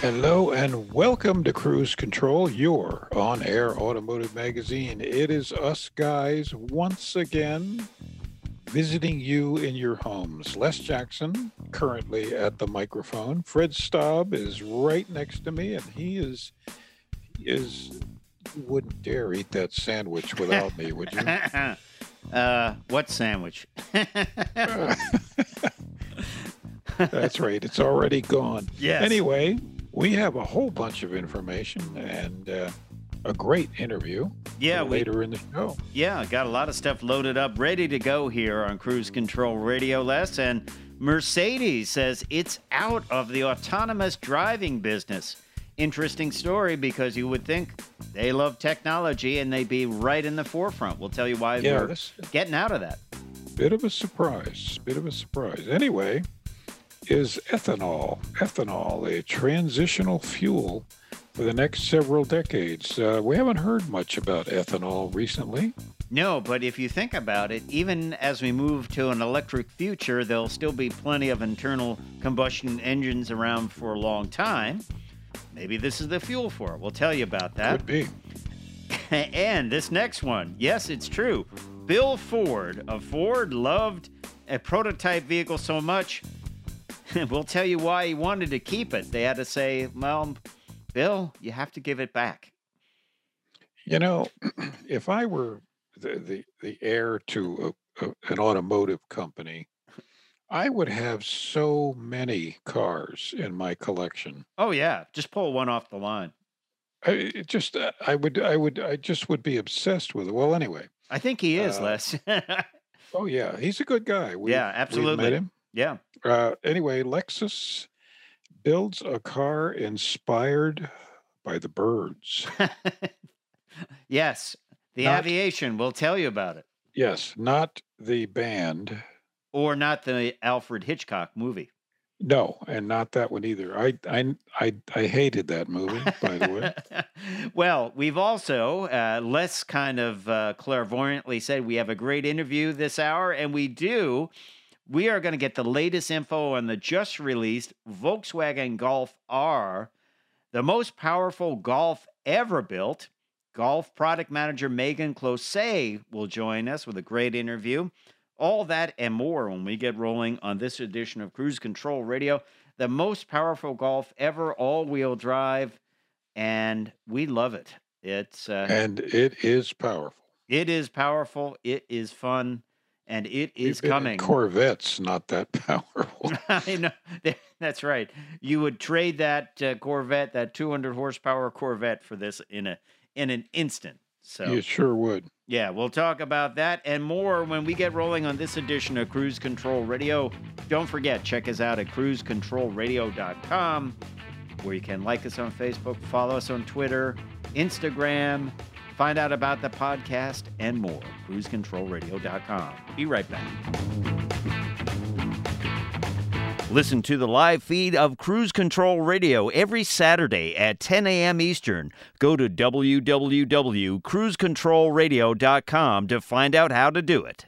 Hello and welcome to Cruise Control, your on air automotive magazine. It is us guys once again visiting you in your homes. Les Jackson, currently at the microphone. Fred Staub is right next to me, and he is, he is, you wouldn't dare eat that sandwich without me, would you? uh, what sandwich? That's right. It's already gone. Yes. Anyway, we have a whole bunch of information and uh, a great interview Yeah, for we later in the show. yeah got a lot of stuff loaded up, ready to go here on Cruise Control Radio. Les and Mercedes says it's out of the autonomous driving business. Interesting story because you would think they love technology and they'd be right in the forefront. We'll tell you why Yeah, we're this getting out of that. bit of a surprise. Bit of a surprise. Anyway, is ethanol ethanol a transitional fuel for the next several decades? Uh, we haven't heard much about ethanol recently. No, but if you think about it, even as we move to an electric future, there'll still be plenty of internal combustion engines around for a long time. Maybe this is the fuel for it. We'll tell you about that. Could be. and this next one, yes, it's true. Bill Ford of Ford loved a prototype vehicle so much. we'll tell you why he wanted to keep it. They had to say, well, Bill, you have to give it back. You know, if I were the the, the heir to a, a, an automotive company, I would have so many cars in my collection. Oh, yeah, just pull one off the line. I it just uh, I would I would I just would be obsessed with it. Well, anyway. I think he is, Uh, Les. Oh yeah, he's a good guy. We've, Yeah, absolutely. met him. Yeah. Uh, anyway, Lexus builds a car inspired by the birds. yes, the Not- aviation. We'll tell you about it. yes, not the band. Or not the Alfred Hitchcock movie. No, and not that one either. I I I, I hated that movie, by the way. well, we've also uh, less kind of uh, clairvoyantly said we have a great interview this hour, and we do. We are going to get the latest info on the just released Volkswagen Golf R, the most powerful Golf ever built. Golf product manager Megan Close will join us with a great interview. All that and more when we get rolling on this edition of Cruise Control Radio, the most powerful Golf ever, all wheel drive and we love it. It's uh, and it is powerful. it is powerful, it is fun, and it is We've is been in coming. Corvette's not that powerful. I know that's right. You would trade that uh, Corvette, that 200 horsepower Corvette, for this in a in an instant. So You sure would. yeah, we'll talk about that and more when we get rolling on this edition of Cruise Control Radio. Don't forget, check us out at cruisecontrolradio.com, where you can like us on Facebook, follow us on Twitter, Instagram, find out about the podcast, and more. cruisecontrolradio.com. Be right back. Listen to the live feed of Cruise Control Radio every Saturday at 10 a.m. Eastern. Go to www.cruisecontrolradio.com to find out how to do it.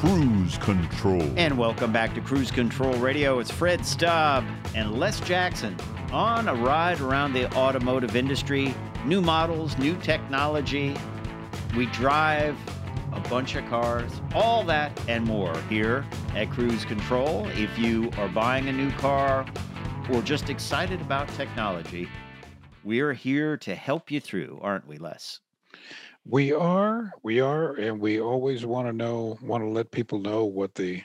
Cruise Control. And welcome back to Cruise Control Radio. It's Fred Staub and Les Jackson on a ride around the automotive industry. New models, new technology. We drive a bunch of cars, all that and more here at Cruise Control. If you are buying a new car or just excited about technology, we're here to help you through, aren't we, Les? We are, we are, and we always want to know, want to let people know what the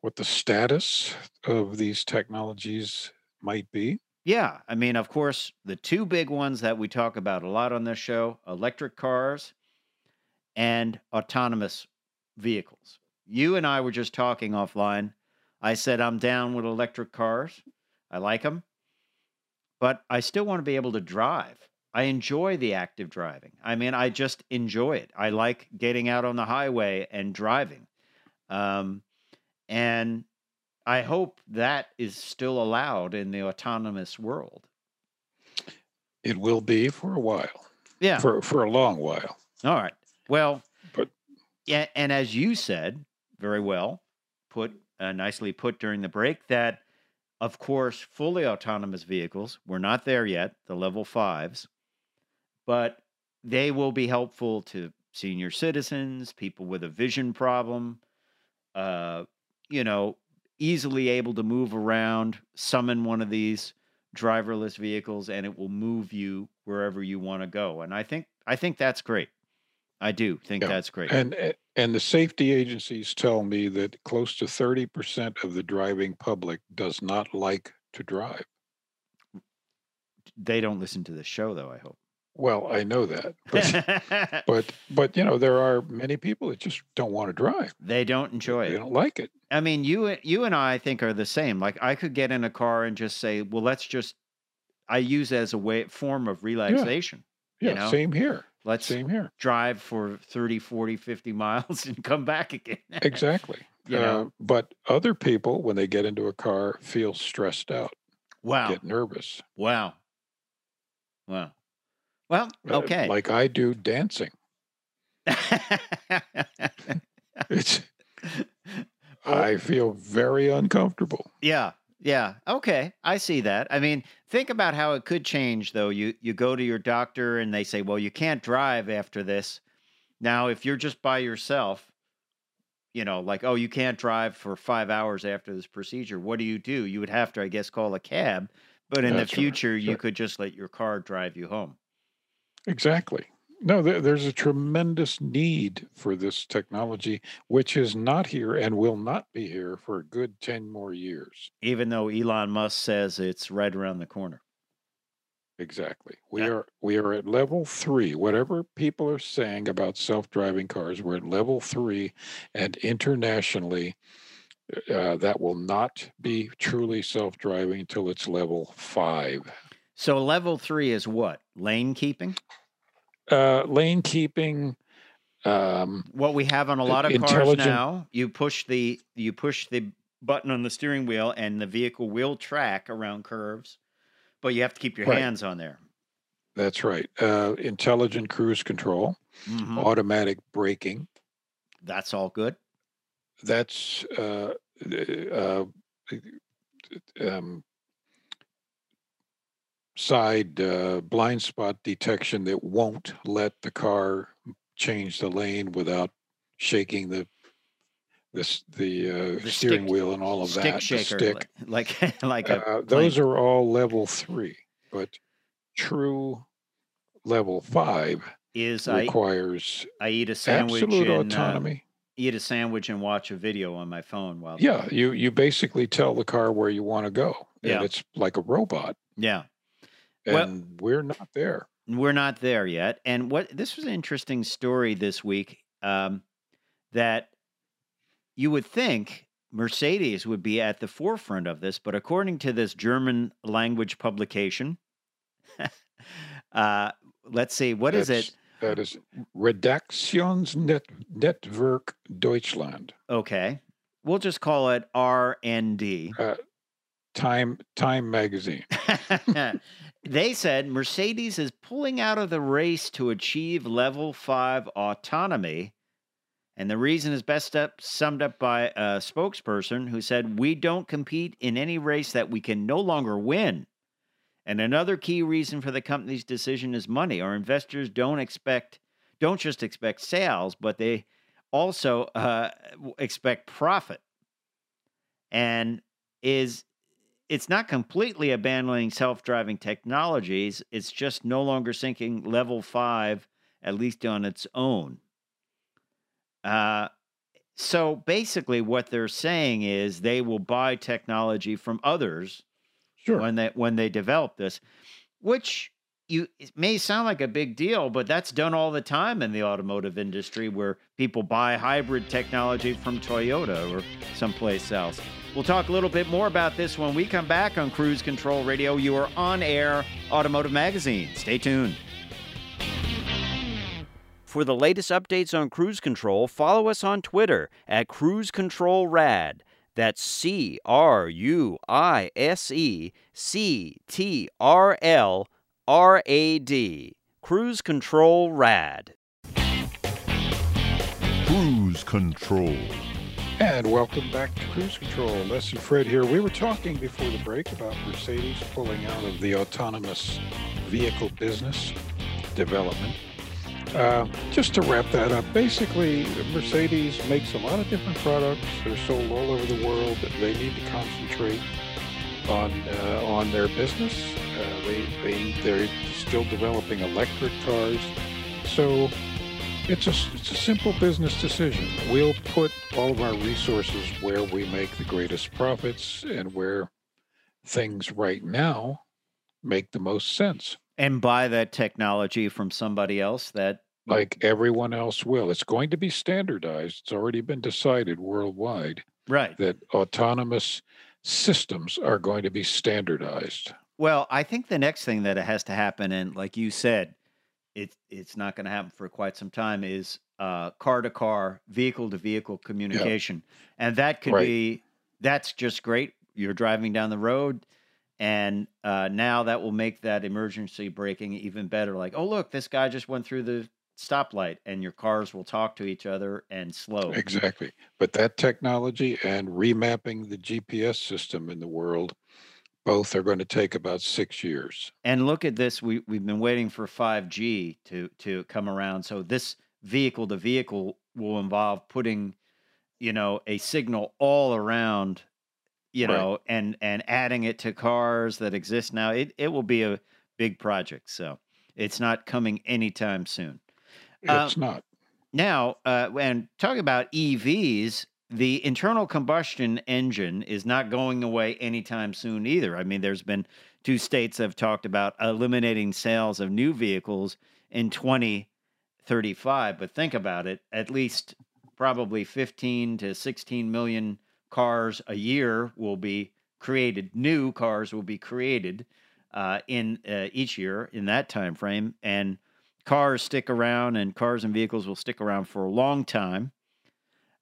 what the status of these technologies might be. Yeah, I mean, of course, the two big ones that we talk about a lot on this show electric cars and autonomous vehicles. You and I were just talking offline. I said I'm down with electric cars, I like them. but I still want to be able to drive. I enjoy the active driving. I mean, I just enjoy it. I like getting out on the highway and driving. Um, and I hope that is still allowed in the autonomous world. It will be for a while, Yeah. for for a long while. All right. Well, But- yeah, and as you said very well, put uh, nicely put during the break, that of course fully autonomous vehicles we're not there yet, the level fives, but they will be helpful to senior citizens, people with a vision problem, uh, you know, easily able to move around, summon one of these driverless vehicles, and it will move you wherever you want to go. And I think I think that's great. I do think Yeah. that's great. And and the safety agencies tell me that close to thirty percent of the driving public does not like to drive. they don't listen to the show, though. I hope. Well, I know that, but but but you know there are many people that just don't want to drive. they don't enjoy They it. They don't like it. I mean, you you and I, I think are the same. Like I could get in a car and just say, "Well, let's just." I use it as a way form of relaxation. You Yeah, know? same here. Let's Same here. drive for 30, 40, 50 miles and come back again. Exactly. You know? Uh, but other people, when they get into a car, feel stressed out, wow. get nervous. Wow. Wow. Well, uh, okay. like I do dancing. It's I feel very uncomfortable. Yeah. Yeah. Okay. I see that. I mean, think about how it could change though. You you go to your doctor and they say, "Well, you can't drive after this." Now, if you're just by yourself, you know, like, "Oh, you can't drive for 5 hours after this procedure." What do you do? You would have to I guess call a cab, but in Yeah, the future you sure. could just let your car drive you home. Exactly. No, there, there's a tremendous need for this technology, which is not here and will not be here for a good 10 more years. Even though Elon Musk says it's right around the corner. Exactly. We Yeah. are we are at level three. Whatever people are saying about self-driving cars, we're at level three, and internationally, uh, that will not be truly self-driving until it's level five. So level 3 is what? Lane keeping? Uh, lane keeping. Um, what we have on a Uh, lot of cars now you push the you push the button on the steering wheel and the vehicle will track around curves but you have to keep your Right. hands on there that's right. Uh, intelligent cruise control, Mhm. automatic braking. that's all good That's uh, uh, um, side uh, blind spot detection that won't let the car change the lane without shaking the this the, uh, The steering stick- wheel and all of stick that. shaker stick. like like a Uh, those are all level three, but true level five is requires I eat a sandwich absolute and uh, autonomy. eat a sandwich and watch a video on my phone while Yeah, you you basically tell the car where you want to go, and Yeah. it's like a robot. yeah And Well- we're not there. we're not there yet. And what this was an interesting story this week um, that you would think Mercedes would be at the forefront of this, but according to this German language publication, uh, let's see, what is it? That is Redaktionsnet Network Deutschland. Okay, we'll just call it RND. Time Time Magazine. they said Mercedes is pulling out of the race to achieve level five autonomy. And the reason is best up, summed up by a spokesperson who said, We don't compete in any race that we can no longer win. And another key reason for the company's decision is money. Our investors don't expect, don't just expect sales, but they also uh, expect profit. And is it's not completely abandoning self-driving technologies. It's just no longer sinking level five, at least on its own. Uh, so basically, what they're saying is they will buy technology from others Sure. when they when they develop this, which you it may sound like a big deal, but that's done all the time in the automotive industry, where people buy hybrid technology from Toyota or someplace else. We'll talk a little bit more about this when we come back on Cruise Control Radio, You are on air automotive magazine. Stay tuned. For the latest updates on cruise control, follow us on Twitter at Cruise Control Rad. That's C R U I S E C T R L R A D. Cruise Control Rad. Cruise Control. And welcome back to Cruise Control. Les and Fred here. We were talking before the break about Mercedes pulling out of the autonomous vehicle business development. Uh, just to wrap that up, basically, Mercedes makes a lot of different products. They're sold all over the world. They need to concentrate on uh, on their business. Uh, they they they're still developing electric cars, so it's a it's a simple business decision. We'll put all of our resources where we make the greatest profits and where things right now make the most sense And buy that technology from somebody else that like everyone else will. It's going to be standardized. It's already been decided worldwide right. that autonomous systems are going to be standardized. Well, I think the next thing that has to happen, and like you said, it it's not going to happen for quite some time, is uh, car to car, vehicle to vehicle communication, and that could Right. be that's just great. You're driving down the road, and uh, now that will make that emergency braking even better. Like, oh look, this guy just went through the stoplight, and your cars will talk to each other and slow. Exactly. But that technology and remapping the GPS system in the world, both are going to take about six years. And look at this. We we've been waiting for 5G to to come around. So this vehicle to vehicle will involve putting, you know, a signal all around, you Right. know, and and adding it to cars that exist now. It it will be a big project. So it's not coming anytime soon. Um, It's not. Now, uh, when talking about EVs, the internal combustion engine is not going away anytime soon either. I mean, there's been two states have talked about eliminating sales of new vehicles in 2035. But think about it at least probably 15 to 16 million cars a year will be created, new cars will be created uh, in uh, each year in that time frame. And cars stick around and cars and vehicles will stick around for a long time.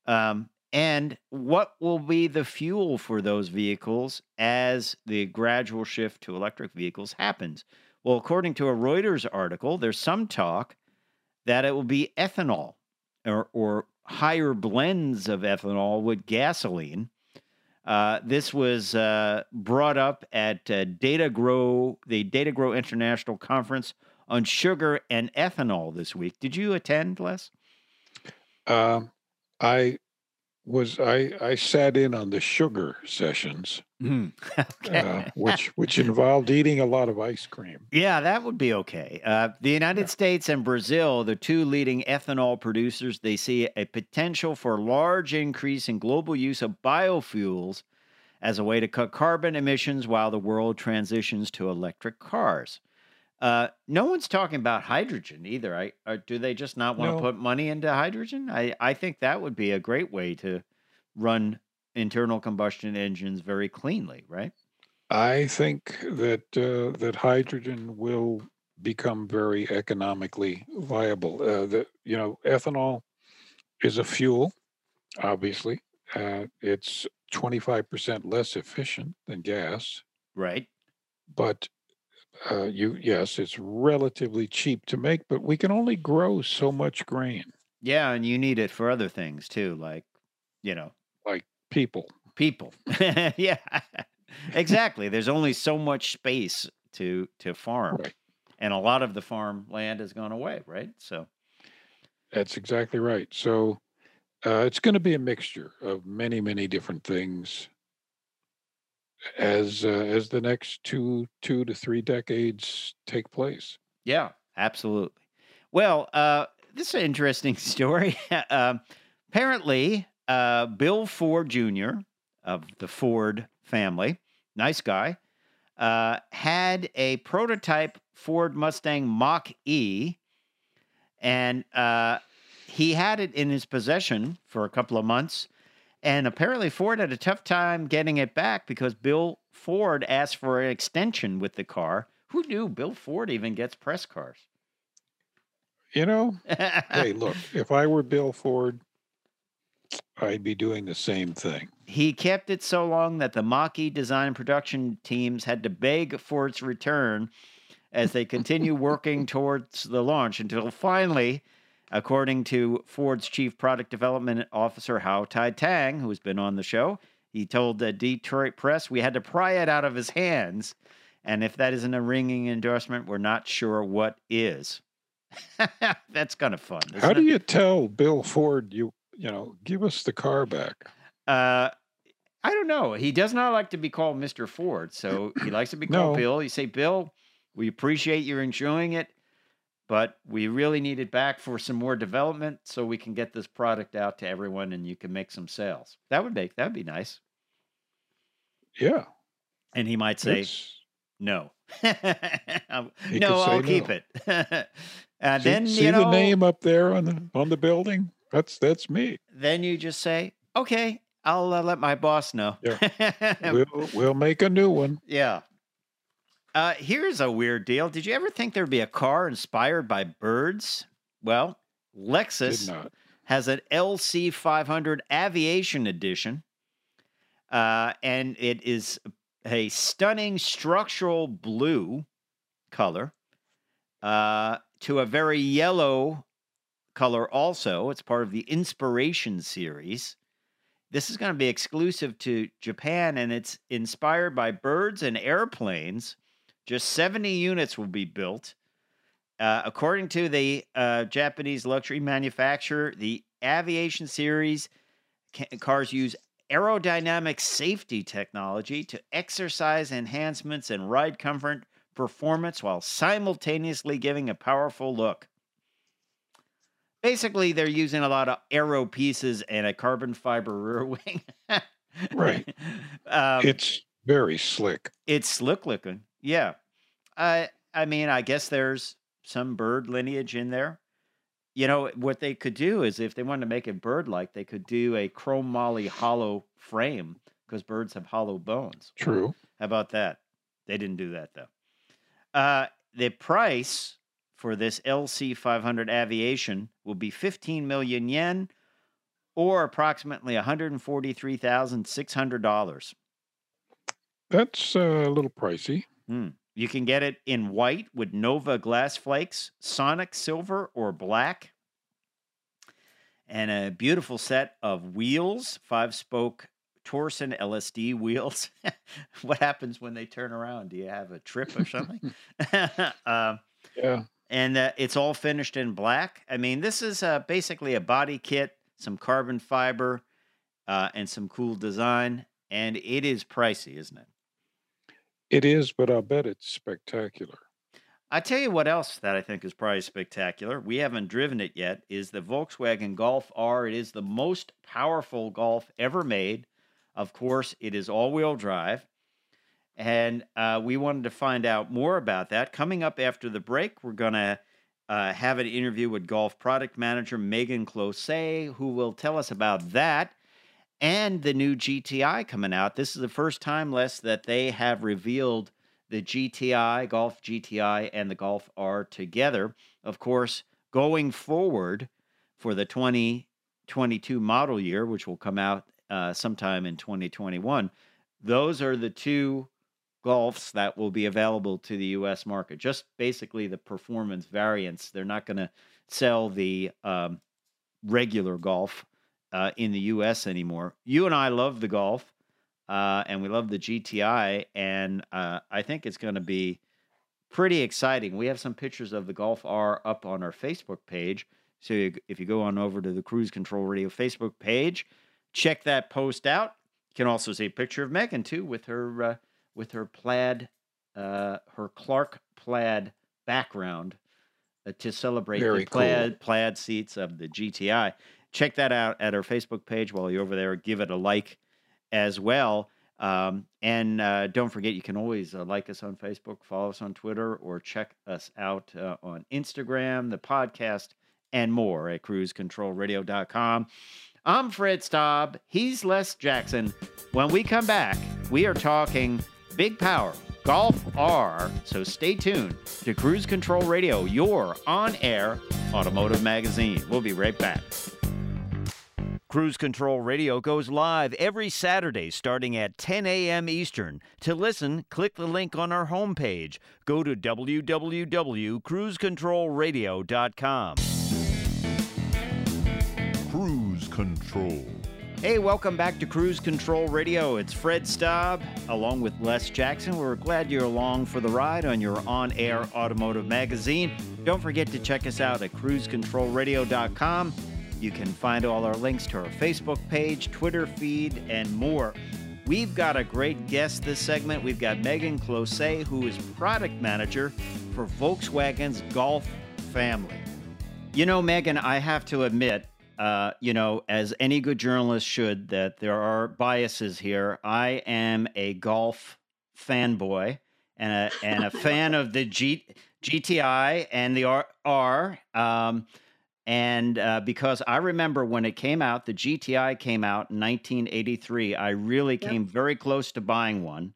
Um, and what will be the fuel for those vehicles as the gradual shift to electric vehicles happens? Well, according to a Reuters article, there's some talk that it will be ethanol or, or higher blends of ethanol with gasoline. Uh, this was uh, brought up at uh, DATAGRO, the DATAGRO International Conference on sugar and ethanol this week. Did you attend, Les? Um, I was I I sat in on the sugar sessions, okay. uh, which which involved eating a lot of ice cream. Yeah, that would be okay. Uh, the United States and Brazil, the two leading ethanol producers, they see a potential for large increase in global use of biofuels as a way to cut carbon emissions while the world transitions to electric cars. Uh, no one's talking about hydrogen either. I, or do they just not want No. to put money into hydrogen? I, I think that would be a great way to run internal combustion engines very cleanly, right? I think that uh, that hydrogen will become very economically viable. Uh, that you know, ethanol is a fuel. Obviously, uh, it's twenty five percent less efficient than gas, Right. but uh, you yes, it's relatively cheap to make. But we can only grow so much grain. Yeah, and you need it for other things too, like, you know, like People, people. yeah. exactly. There's only so much space to to farm. Right. And a lot of the farm land has gone away, right? So that's exactly right. So uh, it's going to be a mixture of many, many different things as uh, as the next two two to three decades take place. yeah, absolutely. Well, uh this is an interesting story. um, apparently, uh, Bill Ford Jr. of the Ford family, nice guy, uh, had a prototype Ford Mustang Mach E, and uh, he had it in his possession for a couple of months. And apparently, Ford had a tough time getting it back because Bill Ford asked for an extension with the car. Who knew Bill Ford even gets press cars? You know, hey, look, if I were Bill Ford, I'd be doing the same thing. he kept it so long that the Mach-E design and production teams had to beg for its return as they continue working towards the launch until finally, according to Ford's chief product development officer Hau Thai-Tang, who's been on the show, he told the Detroit Press, "We had to pry it out of his hands, and if that isn't a ringing endorsement, we're not sure what is." That's kind of fun. How do it? you tell Bill Ford you you know give us the car back? Uh, I don't know. He does not like to be called Mr. Ford, so he likes to be called No. Bill. You say, Bill, we appreciate you enjoying it, but we really need it back for some more development so we can get this product out to everyone and you can make some sales. That would make that would be nice. Yeah, And he might say, it's- no. Um, no, I'll keep no. it. and see, then see you know, the name up there on the on the building. That's that's me. then you just say, okay, I'll uh, let my boss know. We'll we'll make a new one. Yeah. Uh, here's a weird deal. Did you ever think there'd be a car inspired by birds? Well, Lexus has an LC 500 Aviation Edition, uh, and it is a stunning structural blue color uh, to a very yellow color, also. It's part of the Inspiration series. This is going to be exclusive to Japan, and it's inspired by birds and airplanes. Just 70 units will be built. Uh, according to the uh, Japanese luxury manufacturer, the Aviation Series ca- cars use aerodynamic safety technology to exercise enhancements and ride comfort performance while simultaneously giving a powerful look. Basically, they're using a lot of aero pieces and a carbon fiber rear wing. Right. um, It's very slick. it's slick looking. Yeah. I I mean, I guess there's some bird lineage in there. You know, what they could do is if they wanted to make it bird like, they could do a chrome moly hollow frame because birds have hollow bones. True. How about that? They didn't do that though. Uh, the price for this LC 500 aviation will be 15 million yen or approximately $143,600. That's uh, a little pricey. Hmm. You can get it in white with Nova glass flakes, Sonic silver, or black. And a beautiful set of wheels, five spoke Torsen LSD wheels. what happens when they turn around? Do you have a trip or something? um, Yeah. and uh, it's all finished in black. I mean, this is uh, basically a body kit, some carbon fiber, uh, and some cool design. And it is pricey, isn't it? It is, but I'll bet it's spectacular. I tell you what else that I think is probably spectacular. We haven't driven it yet. Is the Volkswagen Golf R? It is the most powerful Golf ever made. Of course, it is all-wheel drive, and uh, we wanted to find out more about that. Coming up after the break, we're gonna uh, have an interview with Golf product manager Megan Close, who will tell us about that and the new GTI coming out. This is the first time, Les, that they have revealed the GTI, Golf GTI, and the Golf R together. Of course, going forward for the 2022 model year, which will come out uh, sometime in 2021, those are the two Golfs that will be available to the US market. Just basically the performance variants. They're not going to sell the um, regular Golf uh, in the US anymore. You and I love the Golf uh, and we love the GTI, and uh, I think it's going to be pretty exciting. We have some pictures of the Golf R up on our Facebook page. So you, if you go on over to the Cruise Control Radio Facebook page, check that post out. You can also see a picture of Megan too with her uh, with her plaid, uh, her Clark plaid background uh, to celebrate Very the cool. plaid plaid seats of the GTI. Check that out at our Facebook page while you're over there. Give it a like as well. Um, and uh, don't forget, you can always uh, like us on Facebook, follow us on Twitter, or check us out uh, on Instagram. The podcast and more at cruisecontrolradio.com. I'm Fred Staub. He's Les Jackson. When we come back, we are talking big power, Golf R. So stay tuned to Cruise Control Radio, your on air automotive magazine. We'll be right back. Cruise Control Radio goes live every Saturday starting at 10 a.m. Eastern. To listen, click the link on our homepage. Go to www.cruisecontrolradio.com. Cruise Control. Hey, welcome back to Cruise Control Radio. It's Fred Staub along with Les Jackson. We're glad you're along for the ride on your on air automotive magazine. Don't forget to check us out at cruisecontrolradio.com. You can find all our links to our Facebook page, Twitter feed, and more. We've got a great guest this segment. We've got Megan Close, who is product manager for Volkswagen's Golf family. You know, Megan, I have to admit, uh, you know, as any good journalist should, that there are biases here. I am a golf fanboy and a and a fan of the G, GTI and the R. R um, and uh, because I remember when it came out, the GTI came out in 1983. I really Yep. came very close to buying one.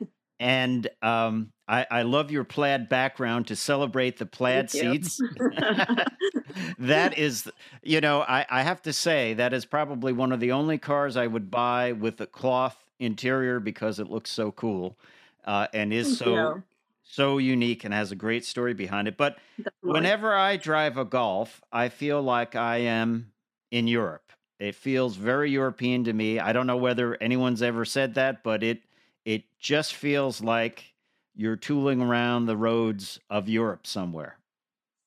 And um, I, I love your plaid background to celebrate the plaid Thank seats. that is, you know, I, I have to say that is probably one of the only cars I would buy with a cloth interior because it looks so cool uh, and is Thank so you. So unique and has a great story behind it. But Definitely. whenever I drive a Golf, I feel like I am in Europe. It feels very European to me. I don't know whether anyone's ever said that, but it it just feels like you're tooling around the roads of Europe somewhere.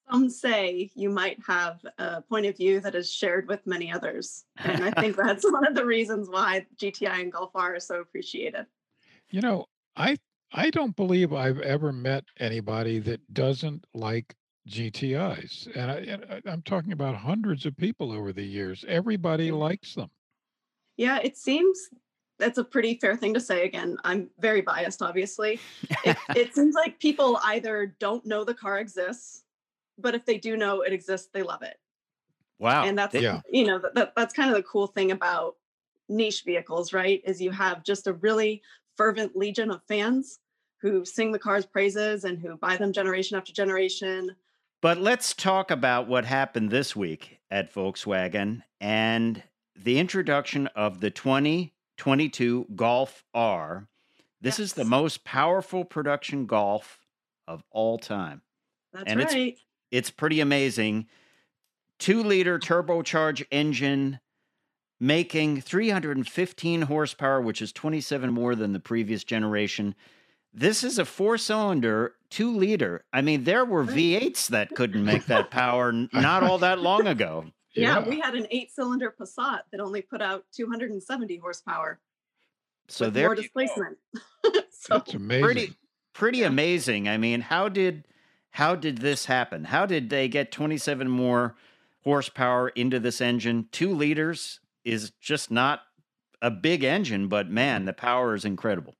Some say you might have a point of view that is shared with many others. And I think that's one of the reasons why GTI and Golf R are so appreciated. You know, I I don't believe I've ever met anybody that doesn't like GTIs, and, I, and I- I'm talking about hundreds of people over the years. Everybody mm. likes them. Yeah, it seems that's a pretty fair thing to say. Again, I'm very biased, obviously. It, it seems like people either don't know the car exists, but if they do know it exists, they love it. wow. and that's Yeah. you know that, that that's kind of the cool thing about niche vehicles right is you have just a really fervent legion of fans who sing the car's praises and who buy them generation after generation But let's talk about what happened this week at Volkswagen and the introduction of the 2022 Golf R. This is the most powerful production Golf of all time. that's And it's- right It's pretty amazing. Two liter turbocharged engine making 315 horsepower, which is 27 more than the previous generation. This is a four cylinder, two liter. I mean, there were V8s that couldn't make that power not all that long ago. yeah, we had an eight cylinder passat that only put out 270 horsepower So with there more displacement so That's amazing. pretty pretty amazing. I mean, how did how did this happen? How did they get 27 more horsepower into this engine? 2 liters is just not a big engine, but man, the power is incredible.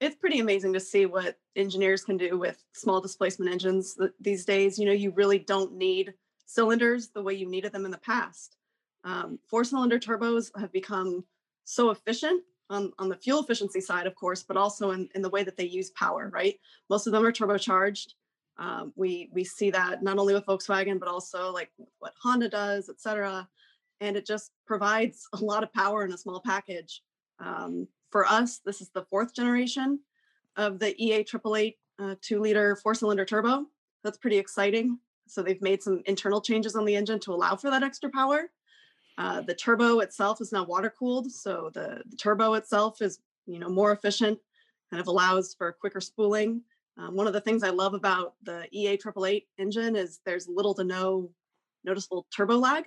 it's pretty amazing to see what engineers can do with small displacement engines these days. You know, you really don't need cylinders the way you needed them in the past. Um, four cylinder turbos have become so efficient on, on the fuel efficiency side, of course, but also in, in the way that they use power, right? Most of them are turbocharged. Um, we we see that not only with Volkswagen, but also like what Honda does, et cetera. And it just provides a lot of power in a small package. Um, for us, this is the fourth generation of the E EA 888 uh, two liter four cylinder turbo. That's pretty exciting. So they've made some internal changes on the engine to allow for that extra power. Uh, the turbo itself is now water cooled, so the, the turbo itself is you know more efficient, kind of allows for quicker spooling. Um, one of the things I love about the E EA 888 engine is there's little to no noticeable turbo lag.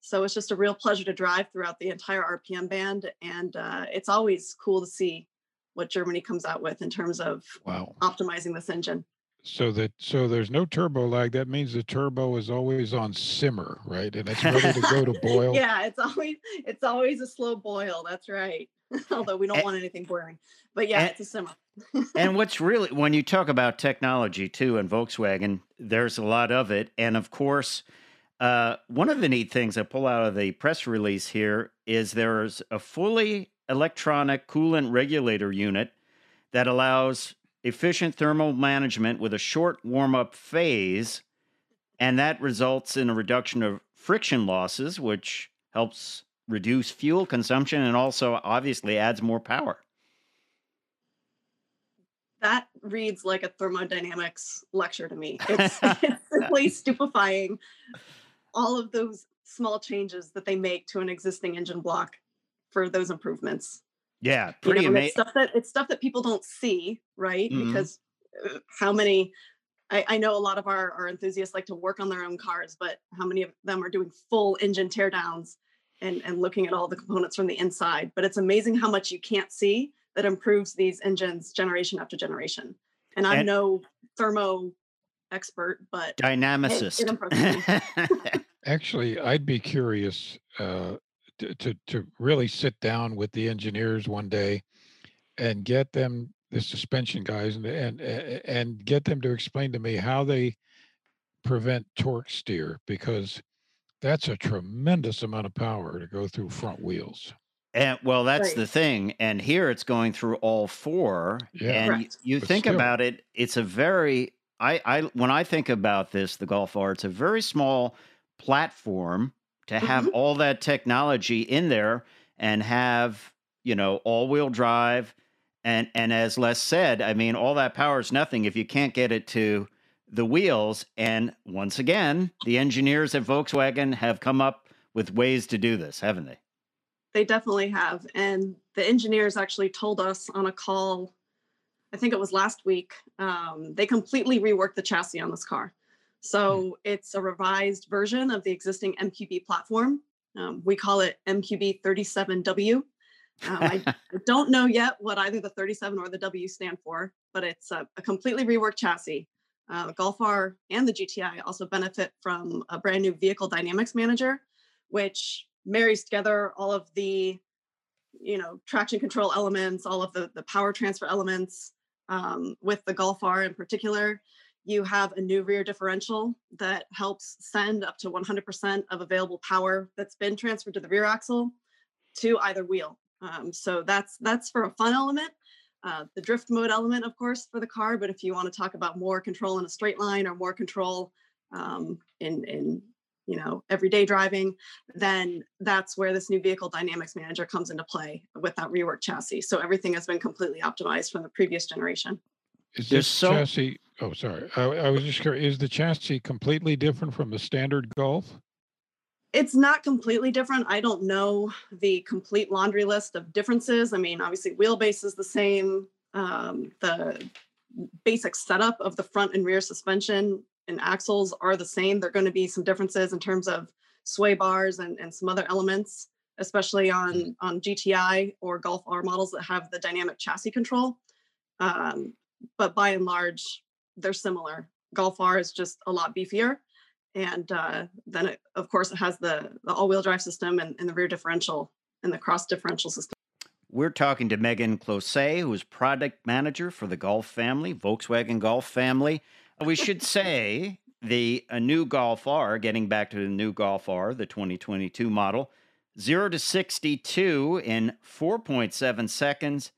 So it's just a real pleasure to drive throughout the entire RPM band. And uh, it's always cool to see what Germany comes out with in terms of Wow. optimizing this engine. So that so there's no turbo lag. That means the turbo is always on simmer, right? And it's ready to go to boil. yeah, it's always it's always a slow boil. That's right. Although we don't And- want anything boiling. But yeah, and- it's a simmer. and what's really when you talk about technology too in Volkswagen, there's a lot of it, and of course, Uh, one of the neat things I pull out of the press release here is there's a fully electronic coolant regulator unit that allows efficient thermal management with a short warm up phase. And that results in a reduction of friction losses, which helps reduce fuel consumption and also obviously adds more power. That reads like a thermodynamics lecture to me. It's, it's simply stupefying all of those small changes that they make to an existing engine block for those improvements. Yeah, You pretty know, amazing. it's stuff that it's stuff that people don't see, right? Mhm. Because uh, how many I, I know a lot of our, our enthusiasts like to work on their own cars, but how many of them are doing full engine teardowns and, and looking at all the components from the inside? But it's amazing how much you can't see that improves these engines generation after generation. And I'm And- no thermo expert, but Dynamicist. impresses Actually, I'd be curious uh, to, to to really sit down with the engineers one day and get them the suspension guys and and and get them to explain to me how they prevent torque steer because that's a tremendous amount of power to go through front wheels. And well, that's Right. the thing. And here it's going through all four. Yeah. And you, you think still. about it, it's a very I, I when I think about this, the Golf R, it's a very small platform to have Mhm. all that technology in there and have, you know, all-wheel drive. And and as Les said, I mean, all that power is nothing if you can't get it to the wheels. And once again, the engineers at Volkswagen have come up with ways to do this, haven't they? They definitely have. And the engineers actually told us on a call, I think it was last week, um, they completely reworked the chassis on this car. So it's a revised version of the existing MQB platform. Um, we call it MQB 37W. Um, I, I don't know yet what either the 37 or the W stand for, but it's a, a completely reworked chassis. Uh, the Golf R and the GTI also benefit from a brand new vehicle dynamics manager, which marries together all of the, you know, traction control elements, all of the the power transfer elements. Um, with the Golf R in particular, you have a new rear differential that helps send up to 100% of available power that's been transferred to the rear axle to either wheel. Um, so that's that's for a fun element. Uh, the drift mode element, of course, for the car. But if you want to talk about more control in a straight line or more control um, in in you know everyday driving, then that's where this new vehicle dynamics manager comes into play with that rework chassis. So everything has been completely optimized from the previous generation. Is There's this so- chassis? Oh, sorry. I, I was just curious. Is the chassis completely different from the standard Golf? It's not completely different. I don't know the complete laundry list of differences. I mean, obviously, wheelbase is the same. Um, the basic setup of the front and rear suspension and axles are the same. There are going to be some differences in terms of sway bars and, and some other elements, especially on, on GTI or Golf R models that have the dynamic chassis control. Um, but by and large, they're similar. Golf R is just a lot beefier and uh, then it, of course it has the, the all-wheel drive system and, and the rear differential and the cross differential system We're talking to Megan Close, who is product manager for the Golf family, Volkswagen Golf family. We should say the a new Golf R, getting back to the new Golf R, the 2022 model, 0 to 62 in 4.7 seconds,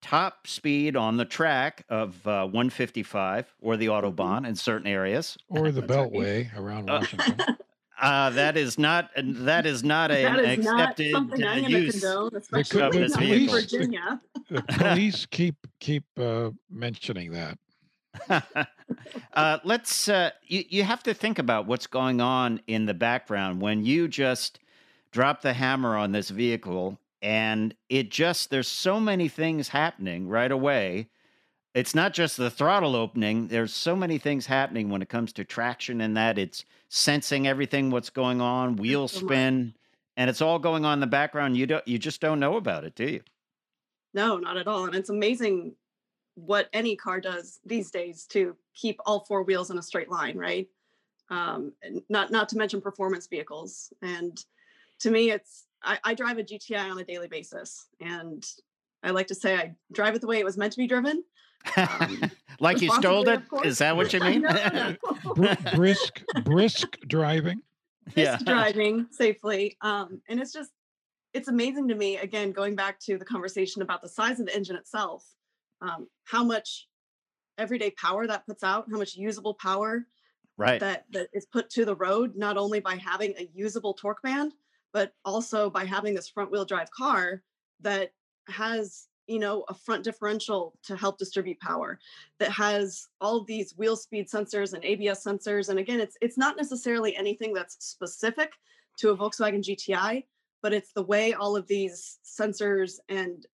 top speed on the track of uh, 155 or the Autobahn in certain areas. Or the Beltway around Uh, Washington? Uh, that is not that is not an is not accepted something i'm use. condone especially of this not in vehicle. the police keep keep uh, mentioning that. uh, let's. Uh, you you have to think about what's going on in the background when you just drop the hammer on this vehicle, and it just there's so many things happening right away. It's not just the throttle opening. There's so many things happening when it comes to traction and that it's sensing everything what's going on, wheel spin, and it's all going on in the background. You don't you just don't know about it, do you? no not at all and it's amazing what any car does these days to keep all four wheels in a straight line right um, not not to mention performance vehicles and to me it's I, I drive a gti on a daily basis and i like to say i drive it the way it was meant to be driven Um, like you stole responsibly, it? of course. Is that what you mean? No, no. Br- brisk brisk driving. Yeah. driving safely. Um, and it's just, it's amazing to me, again, going back to the conversation about the size of the engine itself, um, how much everyday power that puts out, how much usable power Right. that, that is put to the road, not only by having a usable torque band, but also by having this front wheel drive car that has you know a front differential to help distribute power that has all these wheel speed sensors and abs sensors and again it's it's not necessarily anything that's specific to a volkswagen gti but it's the way all of these sensors and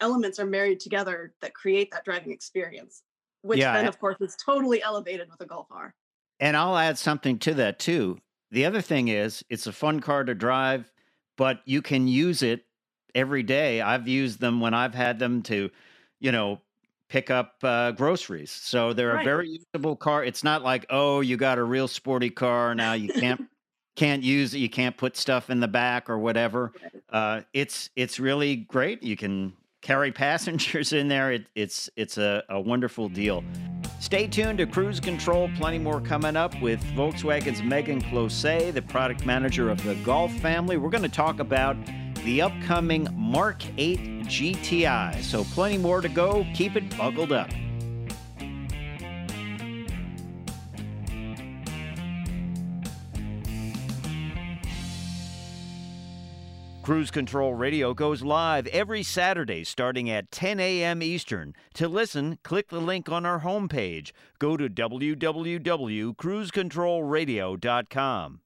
elements are married together that create that driving experience which Yeah, then of course is totally elevated with a golf r And I'll add something to that too. The other thing is, it's a fun car to drive, but you can use it every day. I've used them when I've had them to, you know, pick up uh, groceries. So they're a very usable car. It's not like, oh, you got a real sporty car now you can't can't use it. You can't put stuff in the back or whatever. Uh, it's it's really great. You can carry passengers in there. It, it's it's a, a wonderful deal. Stay tuned to Cruise Control. Plenty more coming up with Volkswagen's Megan Close, the product manager of the Golf family. We're going to talk about the upcoming Mark 8 GTI. So, plenty more to go. Keep it buckled up. Cruise Control Radio goes live every Saturday starting at 10 a.m. Eastern. To listen, click the link on our homepage. Go to www.cruisecontrolradio.com.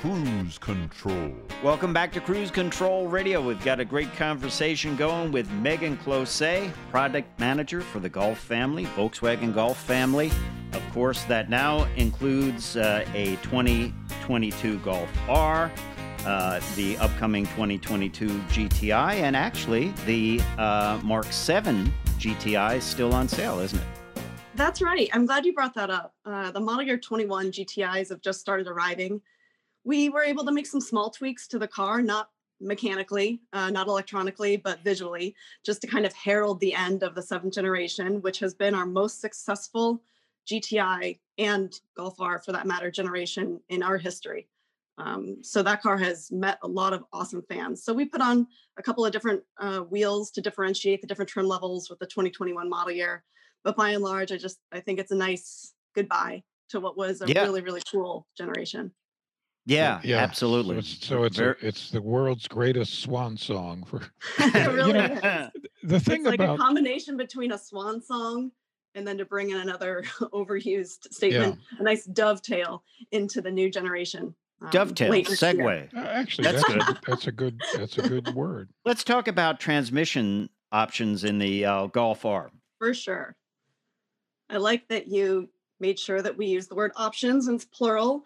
Cruise Control. Welcome back to Cruise Control Radio. We've got a great conversation going with Megan Close, product manager for the Golf family, Volkswagen Golf family. Of course, that now includes uh, a 2022 Golf R, uh, the upcoming 2022 GTI, and actually the uh, Mark 7 GTI is still on sale, isn't it? That's right. I'm glad you brought that up. Uh, the model year 21 GTIs have just started arriving. We were able to make some small tweaks to the car, not mechanically, uh, not electronically, but visually, just to kind of herald the end of the seventh generation, which has been our most successful GTI and Golf R, for that matter, generation in our history. Um, so that car has met a lot of awesome fans. So we put on a couple of different uh, wheels to differentiate the different trim levels with the 2021 model year but by and large i just i think it's a nice goodbye to what was a Yeah. really really cool generation Yeah, Yeah, absolutely. So it's, so it's, a, it's the world's greatest swan song for it really know, is. the thing it's like about a combination between a swan song and then to bring in another overused statement a nice dovetail into the new generation um, Dovetail, late this year. segue. uh, actually That's that's, good. A, that's a good that's a good word. Let's talk about transmission options in the uh, Golf R. for sure i like that you made sure that we use the word options and it's plural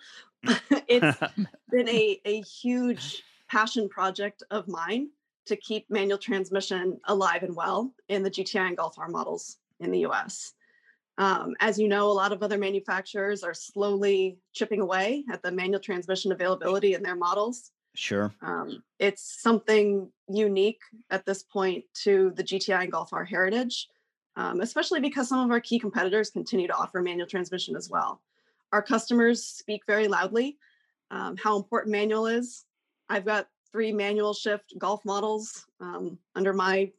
it's been a, a huge passion project of mine to keep manual transmission alive and well in the GTI and Golf R models in the US. Um, as you know, a lot of other manufacturers are slowly chipping away at the manual transmission availability in their models. sure. Um, it's something unique at this point to the GTI and Golf R heritage, um, especially because some of our key competitors continue to offer manual transmission as well. Our customers speak very loudly um, how important manual is. I've got three manual shift golf models um, under my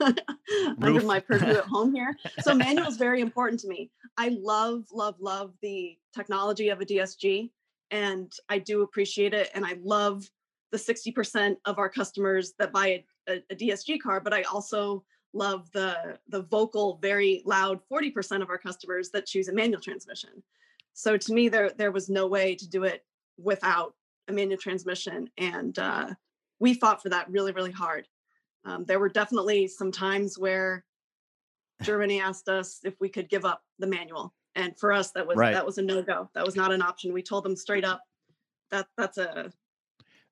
under my purview at home here. So manual is very important to me. I love, love, love the technology of a DSG, and I do appreciate it. And I love the 60% of our customers that buy a, a, a DSG car, but I also love the the vocal, very loud 40% of our customers that choose a manual transmission. So to me, there there was no way to do it without a manual transmission, and uh, we fought for that really, really hard. Um, there were definitely some times where Germany asked us if we could give up the manual, and for us, that was Right. that was a no go. That was not an option. We told them straight up that that's a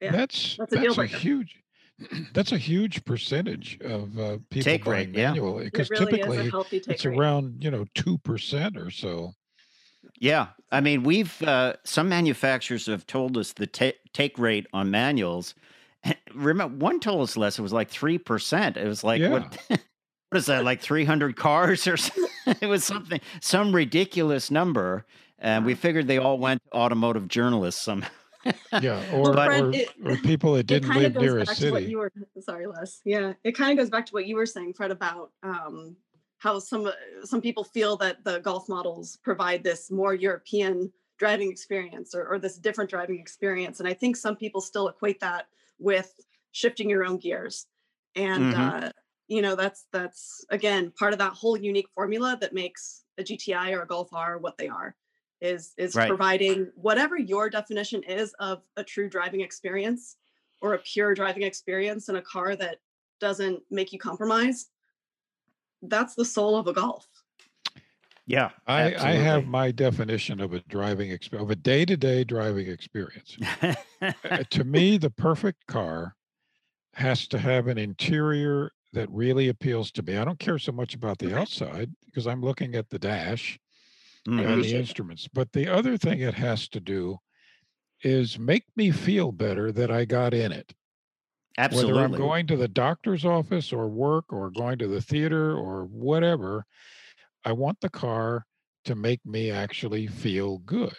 Yeah, That's that's a that's a, huge that's a huge percentage of uh, people Take buying rate, yeah. manual because it really typically a take it's rate. around you know two percent or so. Yeah, I mean, we've uh, some manufacturers have told us the ta- take rate on manuals. And remember, one told us less. It was like three percent. It was like what? what is that? Like three hundred cars or something? it was something, some ridiculous number, and we figured they all went to automotive journalists somehow. Yeah, or, But- or, it- or people that didn't kind live near a goes what city. you were sorry les yeah it kind of goes back to what you were saying fred about um, how some uh, some people feel that the golf models provide this more european driving experience or, or this different driving experience and i think some people still equate that with shifting your own gears and Mhm. uh, you know that's that's again part of that whole unique formula that makes a gti or a golf r what they are is is Right. providing whatever your definition is of a true driving experience or a pure driving experience in a car that doesn't make you compromise that's the soul of a golf Yeah, I, I have my definition of a driving experience, of a day-to-day driving experience. Uh, to me, the perfect car has to have an interior that really appeals to me. I don't care so much about the outside because I'm looking at the dash Mhm. and the instruments. But the other thing it has to do is make me feel better that I got in it. Absolutely. Whether I'm going to the doctor's office or work or going to the theater or whatever, I want the car to make me actually feel good.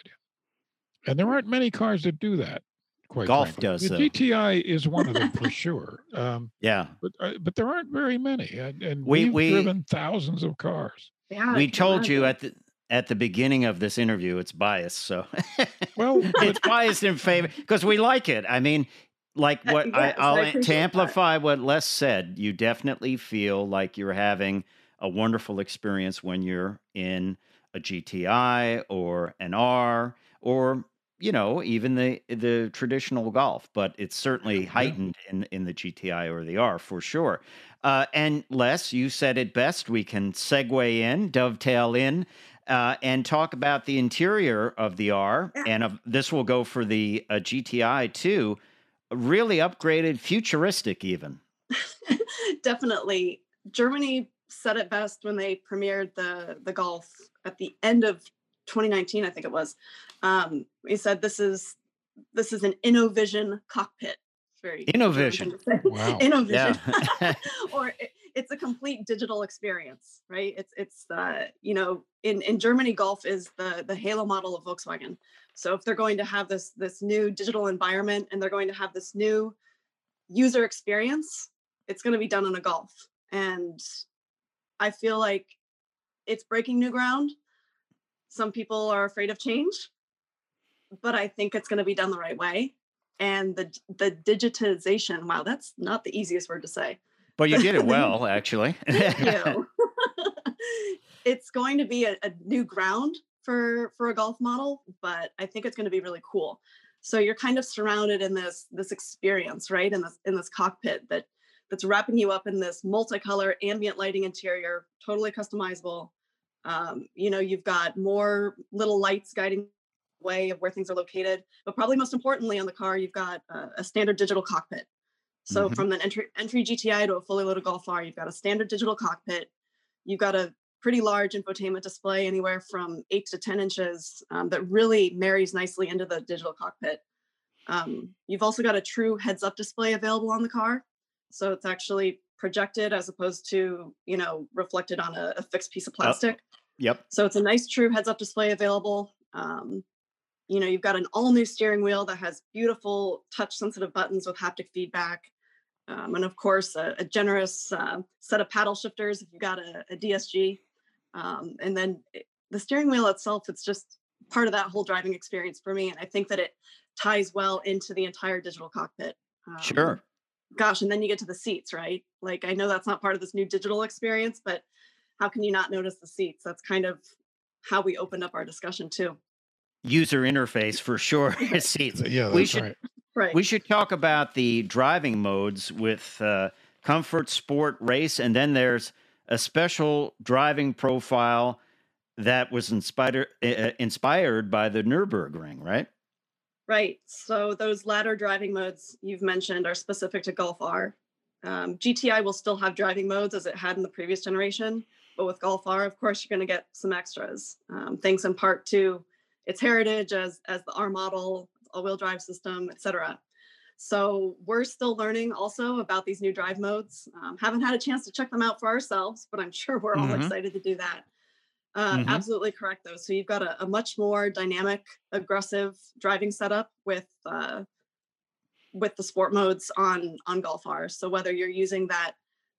And there aren't many cars that do that. Quite Golf frankly. does, The though. GTI is one of them for sure. Um, yeah. but uh, but there aren't very many, and, and We- we've we- driven thousands of cars. yeah we can told you at the at the beginning of this interview it's biased so Well, it's biased in favor because we like it i mean like Uh, what I, yes, I I'll appreciate to that. amplify what les said you definitely feel like you're having a wonderful experience when you're in a gti or an r or you know even the the traditional golf but it's certainly heightened in in the gti or the r for sure uh, and Les, you said it best. We can segue in, dovetail in, uh, and talk about the interior of the R. Yeah. And of, this will go for the uh, GTI too. Really upgraded, futuristic, even. definitely germany said it best when they premiered the the golf at the end of 2019 i think it was. Um he said this is this is an innovision cockpit. It's very German thing to say. Wow. innovision. Yeah. or it, it's a complete digital experience right? It's it's uh you know in in germany golf is the the halo model of volkswagen. So if they're going to have this this new digital environment and they're going to have this new user experience it's going to be done on a golf. And i feel like it's breaking new ground some people are afraid of change but i think it's going to be done the right way and the the digitization wow that's not the easiest word to say but you did it well, actually. Thank you. it's going to be a, a new ground for for a golf model, but I think it's going to be really cool. So you're kind of surrounded in this this experience, right? In this in this cockpit that that's wrapping you up in this multicolor ambient lighting interior, totally customizable. Um, you know, you've got more little lights guiding the way of where things are located, but probably most importantly on the car, you've got a, a standard digital cockpit. So Mhm. from the entry entry GTI to a fully loaded Golf R, you've got a standard digital cockpit. You've got a pretty large infotainment display, anywhere from eight to ten inches, um, that really marries nicely into the digital cockpit. Um, you've also got a true heads-up display available on the car, so it's actually projected as opposed to you know reflected on a, a fixed piece of plastic. yep. So it's a nice true heads up display available. Um, you know, you've got an all new steering wheel that has beautiful touch sensitive buttons with haptic feedback. Um, and of course, a, a generous uh, set of paddle shifters if you've got a, a DSG. Um, and then it- the steering wheel itself, it's just part of that whole driving experience for me. And I think that it ties well into the entire digital cockpit. Um, Sure. Gosh, and then you get to the seats, right? Like, I know that's not part of this new digital experience, but how can you not notice the seats? That's kind of how we opened up our discussion too. User interface for sure. Seats. Yeah, we should right. Right. We should talk about the driving modes with uh, comfort, sport, race, and then there's a special driving profile that was inspired uh, inspired by the Nurburgring, right? Right. So those ladder driving modes you've mentioned are specific to Golf R. Um, GTI will still have driving modes as it had in the previous generation, but with Golf R, of course, you're going to get some extras. Um, thanks in part to its heritage as as the R model, all-wheel drive system, etc. So we're still learning also about these new drive modes. Um, haven't had a chance to check them out for ourselves, but I'm sure we're all Mhm. excited to do that. Uh, Mhm. Absolutely correct, though. So you've got a, a much more dynamic, aggressive driving setup with uh, with the sport modes on on Golf R. So whether you're using that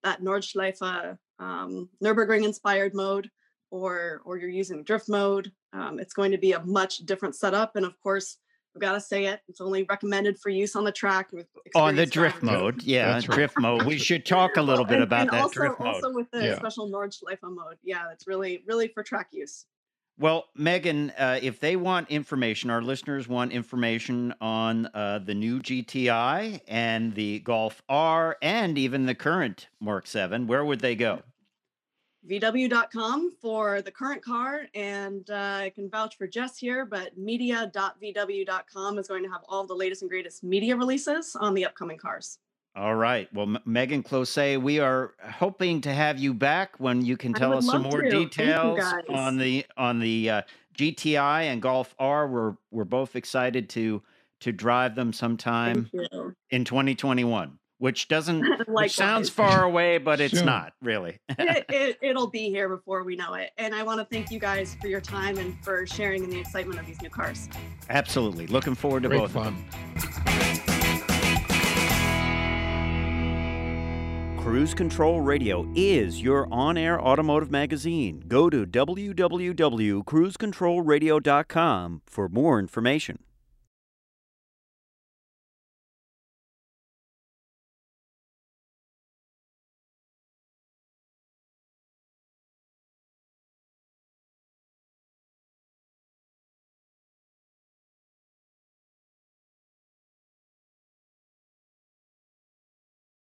that Nordschleife um, Nurburgring inspired mode, or or you're using drift mode, um, it's going to be a much different setup. And of course, I've got to say it, it's only recommended for use on the track with On the drift drivers. mode. Yeah, right. drift mode. We should talk a little bit And- about and that also, drift mode. Also with the Yeah. special Nordschleife mode. Yeah, it's really, really for track use. Well, Megan, uh, if they want information, our listeners want information on uh, the new GTI and the Golf R and even the current Mark 7, where would they go? VW.com for the current car, and uh, I can vouch for Jess here, but media.vw.com is going to have all the latest and greatest media releases on the upcoming cars. All right. Well, M- Megan Close, we are hoping to have you back when you can tell us some more to. Details on the on the uh, GTI and Golf R. We're we're both excited to to drive them sometime in 2021, which doesn't which sounds far away, but it's Soon. not really. it, it, it'll be here before we know it. And I want to thank you guys for your time and for sharing in the excitement of these new cars. Absolutely. Looking forward to Great both. of them. fun. Cruise Control Radio is your on air automotive magazine. Go to www.cruisecontrolradio.com for more information.